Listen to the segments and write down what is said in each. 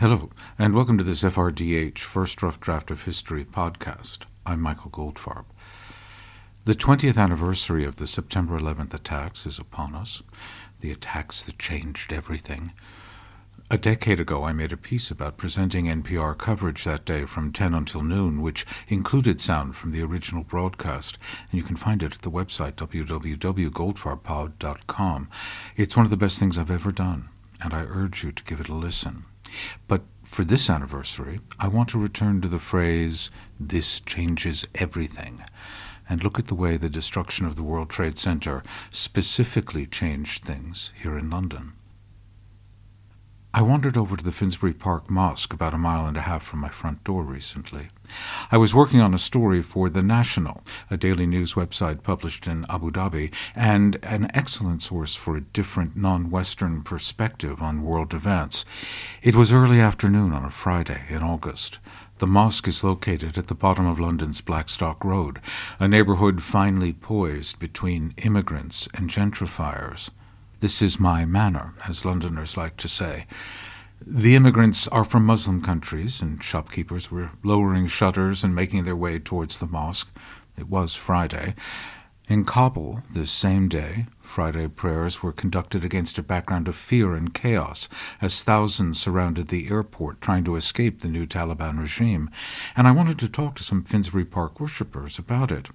Hello, and welcome to this FRDH First Rough Draft of History podcast. I'm Michael Goldfarb. The 20th anniversary of the September 11th attacks is upon us, the attacks that changed everything. A decade ago, I made a piece about presenting NPR coverage that day from 10 until noon, which included sound from the original broadcast, and you can find it at the website www.goldfarbpod.com. It's one of the best things I've ever done, and I urge you to give it a listen. But for this anniversary, I want to return to the phrase, this changes everything, and look at the way the destruction of the World Trade Center specifically changed things here in London. I wandered over to the Finsbury Park Mosque about a mile and a half from my front door recently. I was working on a story for The National, a daily news website published in Abu Dhabi, and an excellent source for a different non Western perspective on world events. It was early afternoon on a Friday in August. The mosque is located at the bottom of London's Blackstock Road, a neighborhood finely poised between immigrants and gentrifiers. This is my manor, as Londoners like to say. The immigrants are from Muslim countries, and shopkeepers were lowering shutters and making their way towards the mosque. It was Friday. In Kabul, this same day, Friday prayers were conducted against a background of fear and chaos as thousands surrounded the airport trying to escape the new Taliban regime, and I wanted to talk to some Finsbury Park worshippers about it.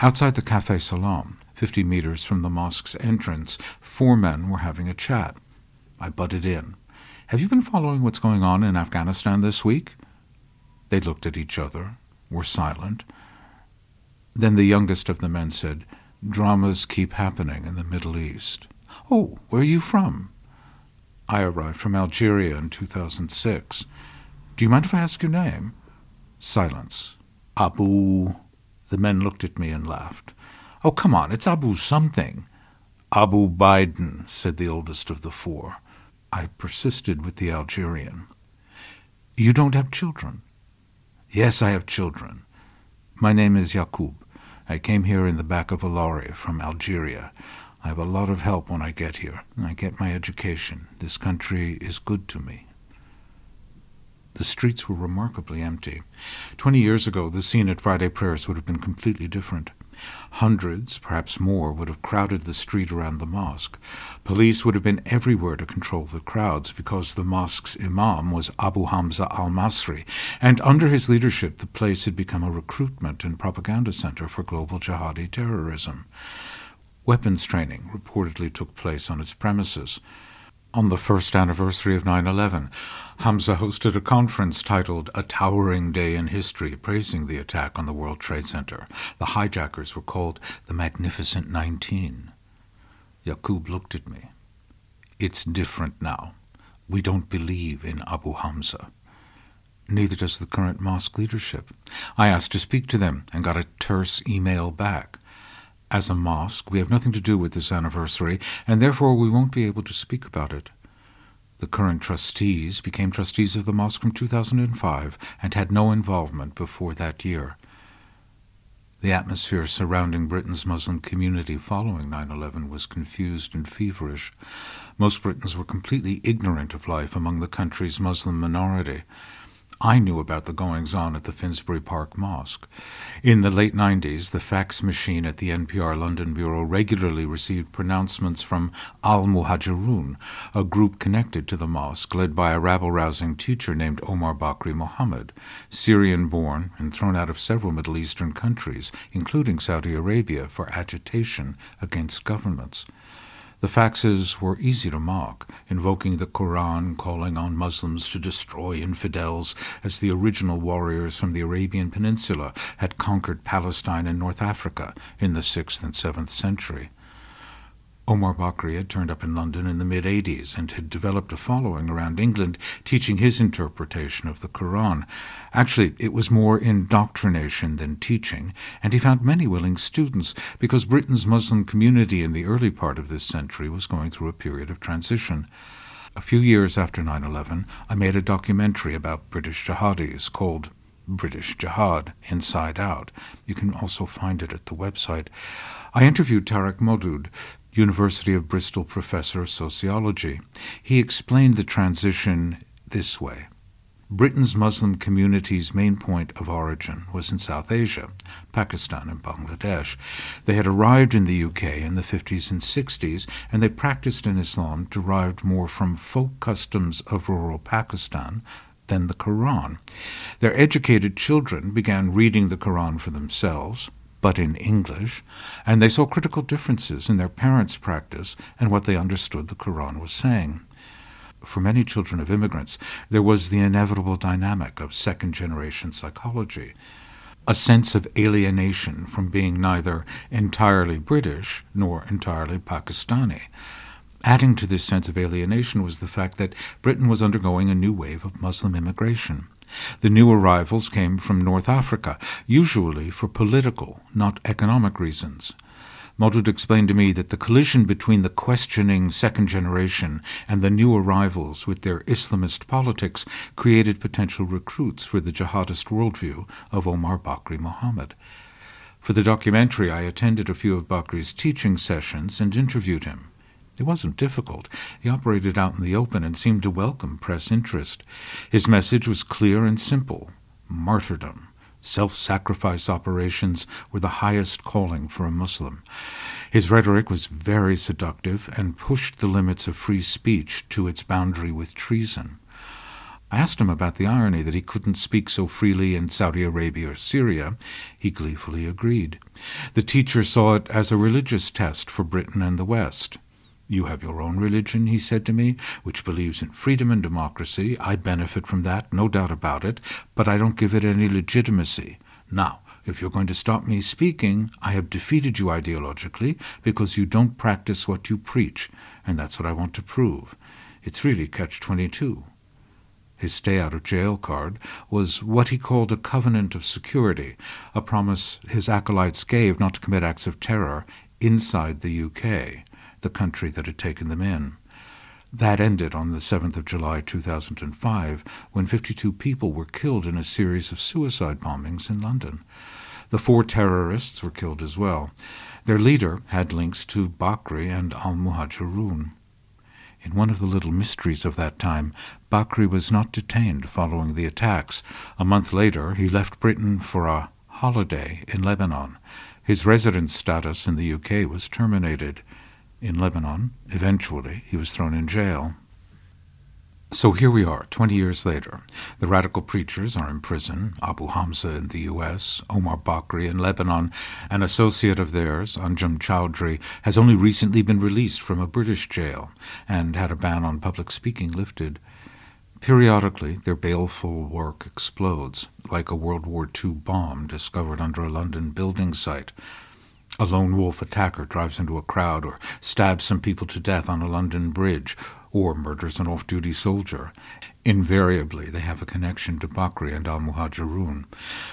Outside the Cafe Salam, fifty meters from the mosque's entrance, four men were having a chat. I butted in. Have you been following what's going on in Afghanistan this week? They looked at each other, were silent. Then the youngest of the men said, Dramas keep happening in the Middle East. Oh, where are you from? I arrived from Algeria in 2006. Do you mind if I ask your name? Silence. Abu. The men looked at me and laughed. Oh, come on, it's Abu something. Abu Biden, said the oldest of the four. I persisted with the Algerian. You don't have children? Yes, I have children. My name is Yaqub. I came here in the back of a lorry from Algeria. I have a lot of help when I get here. I get my education. This country is good to me. The streets were remarkably empty. Twenty years ago, the scene at Friday prayers would have been completely different. Hundreds, perhaps more, would have crowded the street around the mosque. Police would have been everywhere to control the crowds because the mosque's imam was Abu Hamza al Masri, and under his leadership the place had become a recruitment and propaganda center for global jihadi terrorism. Weapons training reportedly took place on its premises on the first anniversary of 9 11, Hamza hosted a conference titled A Towering Day in History, praising the attack on the World Trade Center. The hijackers were called the Magnificent Nineteen. Yaqub looked at me. It's different now. We don't believe in Abu Hamza. Neither does the current mosque leadership. I asked to speak to them and got a terse email back. As a mosque, we have nothing to do with this anniversary, and therefore we won't be able to speak about it. The current trustees became trustees of the mosque from 2005 and had no involvement before that year. The atmosphere surrounding Britain's Muslim community following 9 11 was confused and feverish. Most Britons were completely ignorant of life among the country's Muslim minority. I knew about the goings on at the Finsbury Park Mosque. In the late 90s, the fax machine at the NPR London Bureau regularly received pronouncements from Al Muhajirun, a group connected to the mosque led by a rabble rousing teacher named Omar Bakri Mohammed, Syrian born and thrown out of several Middle Eastern countries, including Saudi Arabia, for agitation against governments. The faxes were easy to mock, invoking the Koran, calling on Muslims to destroy infidels, as the original warriors from the Arabian Peninsula had conquered Palestine and North Africa in the 6th and 7th century. Omar Bakri had turned up in London in the mid 80s and had developed a following around England, teaching his interpretation of the Quran. Actually, it was more indoctrination than teaching, and he found many willing students because Britain's Muslim community in the early part of this century was going through a period of transition. A few years after 9 11, I made a documentary about British jihadis called British Jihad Inside Out. You can also find it at the website. I interviewed Tariq Modood, University of Bristol professor of sociology. He explained the transition this way. Britain's Muslim community's main point of origin was in South Asia, Pakistan and Bangladesh. They had arrived in the UK in the 50s and 60s, and they practiced an Islam derived more from folk customs of rural Pakistan than the Quran. Their educated children began reading the Quran for themselves, but in English, and they saw critical differences in their parents' practice and what they understood the Quran was saying for many children of immigrants, there was the inevitable dynamic of second generation psychology, a sense of alienation from being neither entirely British nor entirely Pakistani. Adding to this sense of alienation was the fact that Britain was undergoing a new wave of Muslim immigration. The new arrivals came from North Africa, usually for political, not economic reasons. Modood explained to me that the collision between the questioning second generation and the new arrivals with their Islamist politics created potential recruits for the jihadist worldview of Omar Bakri Muhammad. For the documentary, I attended a few of Bakri's teaching sessions and interviewed him. It wasn't difficult. He operated out in the open and seemed to welcome press interest. His message was clear and simple martyrdom. Self sacrifice operations were the highest calling for a Muslim. His rhetoric was very seductive and pushed the limits of free speech to its boundary with treason. I asked him about the irony that he couldn't speak so freely in Saudi Arabia or Syria. He gleefully agreed. The teacher saw it as a religious test for Britain and the West. You have your own religion, he said to me, which believes in freedom and democracy. I benefit from that, no doubt about it, but I don't give it any legitimacy. Now, if you're going to stop me speaking, I have defeated you ideologically because you don't practice what you preach, and that's what I want to prove. It's really catch 22. His stay out of jail card was what he called a covenant of security, a promise his acolytes gave not to commit acts of terror inside the UK the country that had taken them in. That ended on the 7th of July 2005 when 52 people were killed in a series of suicide bombings in London. The four terrorists were killed as well. Their leader had links to Bakri and al Muhajirun. In one of the little mysteries of that time, Bakri was not detained following the attacks. A month later, he left Britain for a holiday in Lebanon. His residence status in the UK was terminated in Lebanon. Eventually, he was thrown in jail. So here we are, 20 years later. The radical preachers are in prison, Abu Hamza in the U.S., Omar Bakri in Lebanon. An associate of theirs, Anjem Choudary, has only recently been released from a British jail and had a ban on public speaking lifted. Periodically, their baleful work explodes, like a World War II bomb discovered under a London building site. A lone wolf attacker drives into a crowd or stabs some people to death on a London bridge or murders an off duty soldier. Invariably, they have a connection to Bakri and al Muhajirun.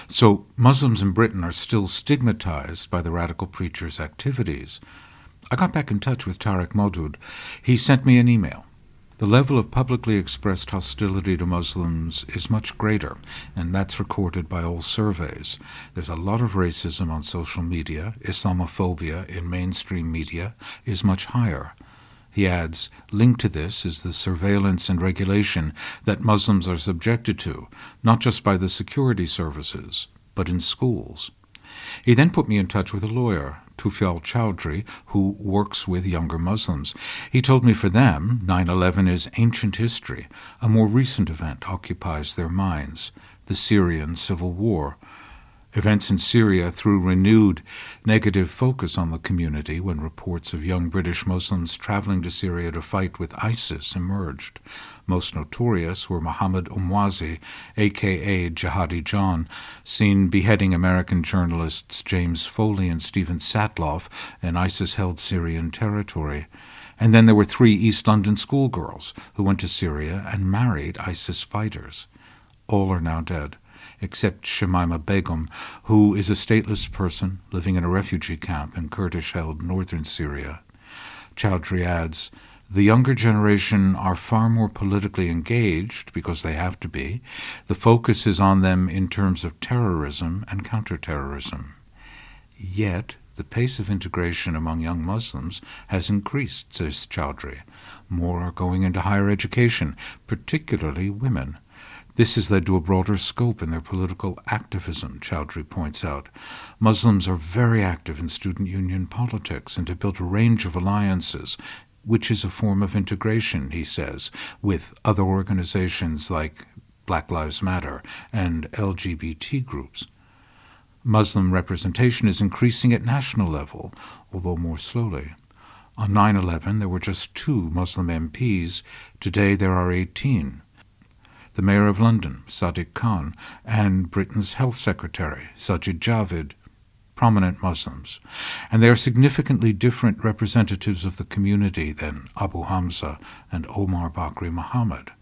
So, Muslims in Britain are still stigmatized by the radical preacher's activities. I got back in touch with Tariq Modood. He sent me an email. The level of publicly expressed hostility to Muslims is much greater, and that's recorded by all surveys. There's a lot of racism on social media. Islamophobia in mainstream media is much higher. He adds, linked to this is the surveillance and regulation that Muslims are subjected to, not just by the security services, but in schools. He then put me in touch with a lawyer, Tufyal Choudhury, who works with younger Muslims. He told me for them, 9 11 is ancient history. A more recent event occupies their minds the Syrian civil war. Events in Syria threw renewed negative focus on the community when reports of young British Muslims traveling to Syria to fight with ISIS emerged. Most notorious were Mohammed Emwazi, aka Jihadi John, seen beheading American journalists James Foley and Steven Sotloff in ISIS held Syrian territory. And then there were three East London schoolgirls who went to Syria and married ISIS fighters. All are now dead except Shamima Begum, who is a stateless person living in a refugee camp in Kurdish held northern Syria. Choudhury adds, the younger generation are far more politically engaged because they have to be. The focus is on them in terms of terrorism and counterterrorism. Yet, the pace of integration among young Muslims has increased, says Choudhury. More are going into higher education, particularly women. This has led to a broader scope in their political activism, Choudhury points out. Muslims are very active in student union politics and have built a range of alliances, which is a form of integration, he says, with other organizations like Black Lives Matter and LGBT groups. Muslim representation is increasing at national level, although more slowly. On 9 11, there were just two Muslim MPs. Today, there are 18 the Mayor of London, Sadiq Khan, and Britain's Health Secretary, Sajid Javid, prominent Muslims. And they are significantly different representatives of the community than Abu Hamza and Omar Bakri Muhammad.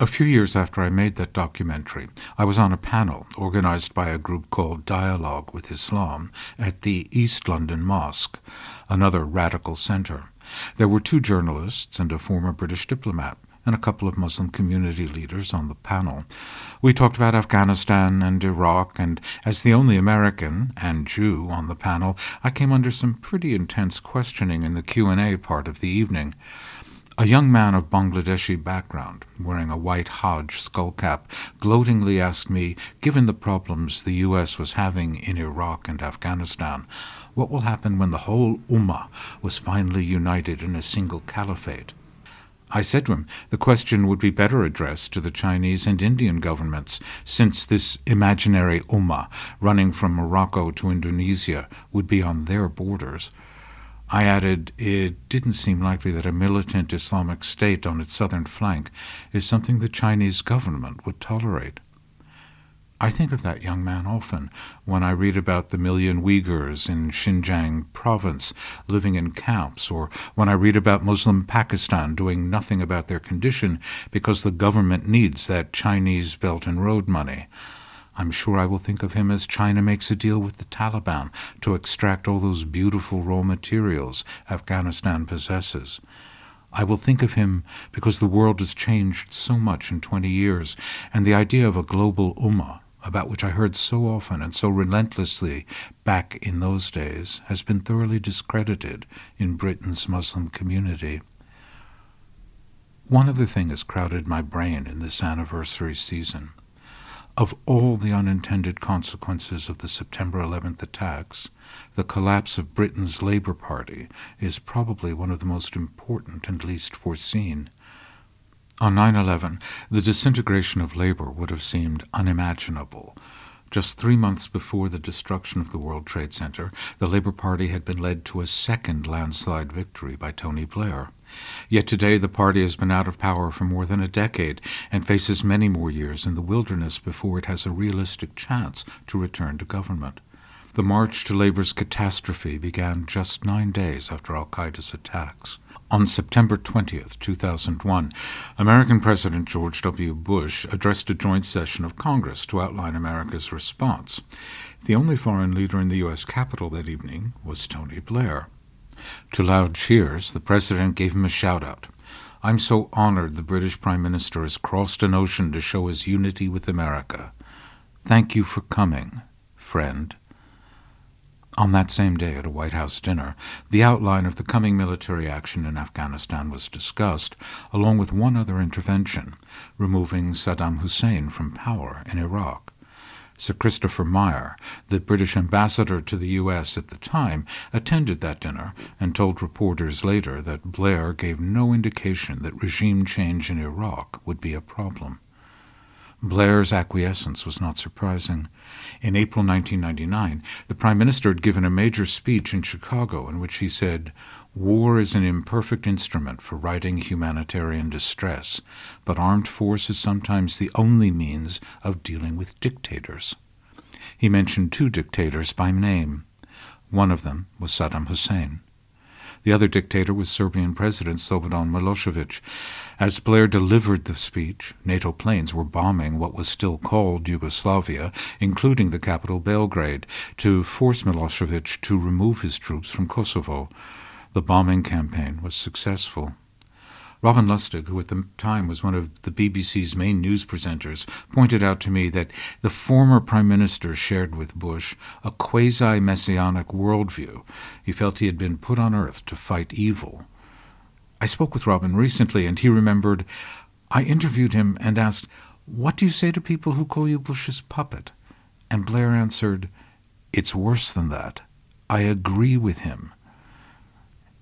A few years after I made that documentary, I was on a panel organized by a group called Dialogue with Islam at the East London Mosque, another radical center. There were two journalists and a former British diplomat and a couple of Muslim community leaders on the panel. We talked about Afghanistan and Iraq, and as the only American and Jew on the panel, I came under some pretty intense questioning in the Q&A part of the evening. A young man of Bangladeshi background, wearing a white Hajj skullcap, gloatingly asked me, given the problems the U.S. was having in Iraq and Afghanistan, what will happen when the whole Ummah was finally united in a single caliphate? I said to him the question would be better addressed to the Chinese and Indian governments, since this imaginary Ummah running from Morocco to Indonesia would be on their borders. I added, it didn't seem likely that a militant Islamic state on its southern flank is something the Chinese government would tolerate. I think of that young man often when I read about the million Uyghurs in Xinjiang province living in camps, or when I read about Muslim Pakistan doing nothing about their condition because the government needs that Chinese Belt and Road money. I'm sure I will think of him as China makes a deal with the Taliban to extract all those beautiful raw materials Afghanistan possesses. I will think of him because the world has changed so much in 20 years, and the idea of a global ummah about which I heard so often and so relentlessly back in those days, has been thoroughly discredited in Britain's Muslim community. One other thing has crowded my brain in this anniversary season. Of all the unintended consequences of the September 11th attacks, the collapse of Britain's Labour Party is probably one of the most important and least foreseen. On 9 11, the disintegration of labor would have seemed unimaginable. Just three months before the destruction of the World Trade Center, the Labour Party had been led to a second landslide victory by Tony Blair. Yet today the party has been out of power for more than a decade and faces many more years in the wilderness before it has a realistic chance to return to government. The march to Labour's catastrophe began just nine days after Al Qaeda's attacks. On September 20, 2001, American President George W. Bush addressed a joint session of Congress to outline America's response. The only foreign leader in the U.S. Capitol that evening was Tony Blair. To loud cheers, the President gave him a shout out. I'm so honored the British Prime Minister has crossed an ocean to show his unity with America. Thank you for coming, friend. On that same day, at a White House dinner, the outline of the coming military action in Afghanistan was discussed, along with one other intervention removing Saddam Hussein from power in Iraq. Sir Christopher Meyer, the British ambassador to the U.S. at the time, attended that dinner and told reporters later that Blair gave no indication that regime change in Iraq would be a problem. Blair's acquiescence was not surprising. In April 1999, the Prime Minister had given a major speech in Chicago in which he said, War is an imperfect instrument for righting humanitarian distress, but armed force is sometimes the only means of dealing with dictators. He mentioned two dictators by name. One of them was Saddam Hussein. The other dictator was Serbian President Slobodan Milosevic. As Blair delivered the speech, NATO planes were bombing what was still called Yugoslavia, including the capital Belgrade, to force Milosevic to remove his troops from Kosovo. The bombing campaign was successful. Robin Lustig, who at the time was one of the BBC's main news presenters, pointed out to me that the former Prime Minister shared with Bush a quasi messianic worldview. He felt he had been put on earth to fight evil. I spoke with Robin recently, and he remembered I interviewed him and asked, What do you say to people who call you Bush's puppet? And Blair answered, It's worse than that. I agree with him.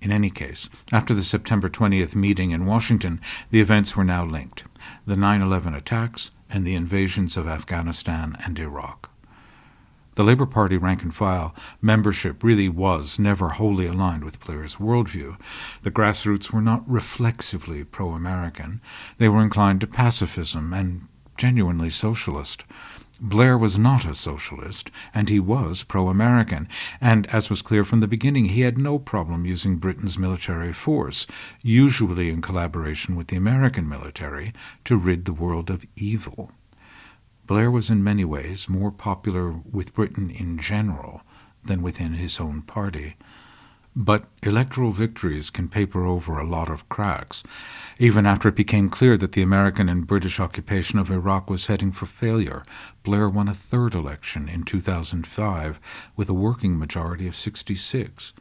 In any case, after the September 20th meeting in Washington, the events were now linked the 9 11 attacks and the invasions of Afghanistan and Iraq. The Labour Party rank and file membership really was never wholly aligned with Blair's worldview. The grassroots were not reflexively pro American, they were inclined to pacifism and genuinely socialist. Blair was not a socialist, and he was pro American, and, as was clear from the beginning, he had no problem using Britain's military force, usually in collaboration with the American military, to rid the world of evil. Blair was in many ways more popular with Britain in general than within his own party. But electoral victories can paper over a lot of cracks. Even after it became clear that the American and British occupation of Iraq was heading for failure, Blair won a third election in 2005 with a working majority of 66.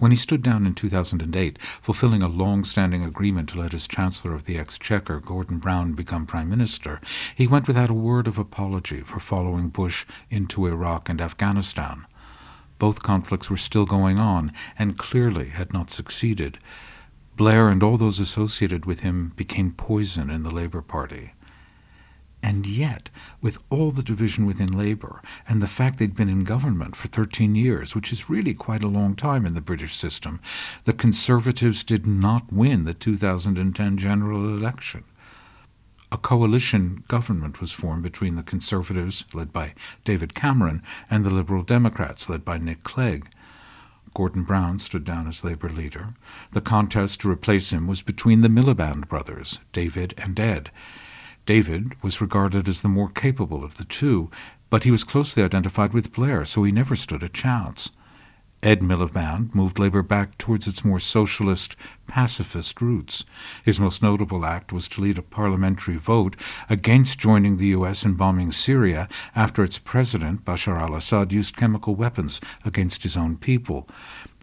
When he stood down in 2008, fulfilling a long standing agreement to let his Chancellor of the Exchequer, Gordon Brown, become Prime Minister, he went without a word of apology for following Bush into Iraq and Afghanistan. Both conflicts were still going on and clearly had not succeeded. Blair and all those associated with him became poison in the Labour Party. And yet, with all the division within Labour and the fact they'd been in government for 13 years, which is really quite a long time in the British system, the Conservatives did not win the 2010 general election a coalition government was formed between the Conservatives, led by David Cameron, and the Liberal Democrats, led by Nick Clegg. Gordon Brown stood down as Labour leader. The contest to replace him was between the Miliband brothers, David and Ed. David was regarded as the more capable of the two, but he was closely identified with Blair, so he never stood a chance. Ed Miliband moved Labour back towards its more socialist, pacifist roots. His most notable act was to lead a parliamentary vote against joining the U.S. in bombing Syria after its president, Bashar al Assad, used chemical weapons against his own people.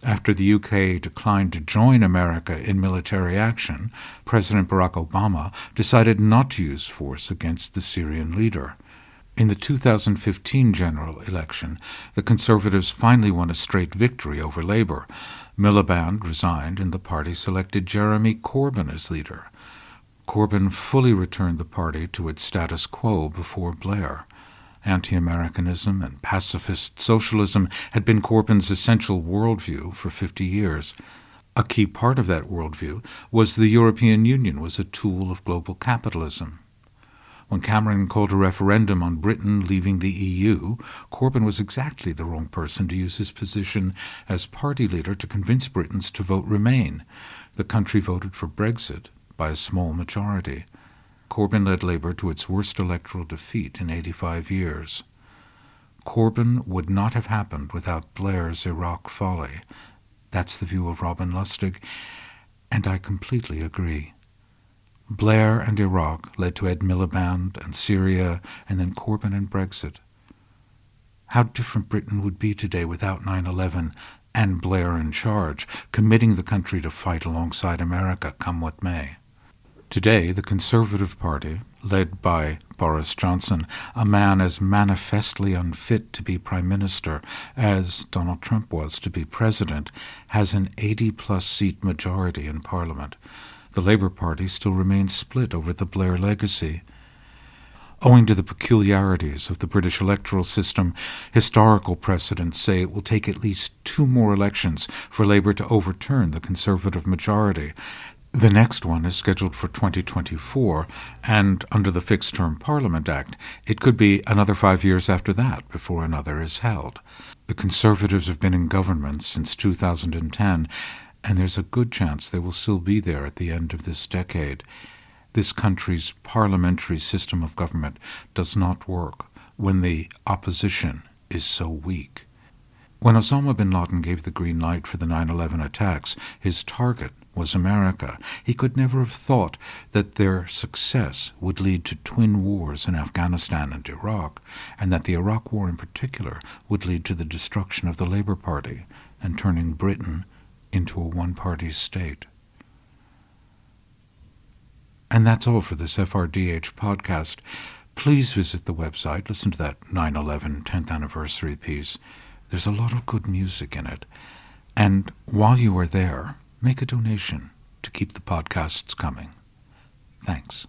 After the UK declined to join America in military action, President Barack Obama decided not to use force against the Syrian leader. In the 2015 general election, the Conservatives finally won a straight victory over Labour. Miliband resigned and the party selected Jeremy Corbyn as leader. Corbyn fully returned the party to its status quo before Blair. Anti Americanism and pacifist socialism had been Corbyn's essential worldview for 50 years. A key part of that worldview was the European Union was a tool of global capitalism. When Cameron called a referendum on Britain leaving the EU, Corbyn was exactly the wrong person to use his position as party leader to convince Britons to vote Remain. The country voted for Brexit by a small majority. Corbyn led Labour to its worst electoral defeat in 85 years. Corbyn would not have happened without Blair's Iraq folly. That's the view of Robin Lustig, and I completely agree. Blair and Iraq led to Ed Miliband and Syria, and then Corbyn and Brexit. How different Britain would be today without 9 11 and Blair in charge, committing the country to fight alongside America, come what may. Today, the Conservative Party, led by Boris Johnson, a man as manifestly unfit to be Prime Minister as Donald Trump was to be President, has an 80 plus seat majority in Parliament. The Labour Party still remains split over the Blair legacy. Owing to the peculiarities of the British electoral system, historical precedents say it will take at least two more elections for Labour to overturn the Conservative majority. The next one is scheduled for 2024, and under the Fixed Term Parliament Act, it could be another five years after that before another is held. The Conservatives have been in government since 2010, and there's a good chance they will still be there at the end of this decade. This country's parliamentary system of government does not work when the opposition is so weak. When Osama bin Laden gave the green light for the 9 11 attacks, his target was America. He could never have thought that their success would lead to twin wars in Afghanistan and Iraq, and that the Iraq War in particular would lead to the destruction of the Labour Party and turning Britain into a one party state. And that's all for this FRDH podcast. Please visit the website, listen to that 9 11 10th anniversary piece. There's a lot of good music in it. And while you are there, make a donation to keep the podcasts coming. Thanks.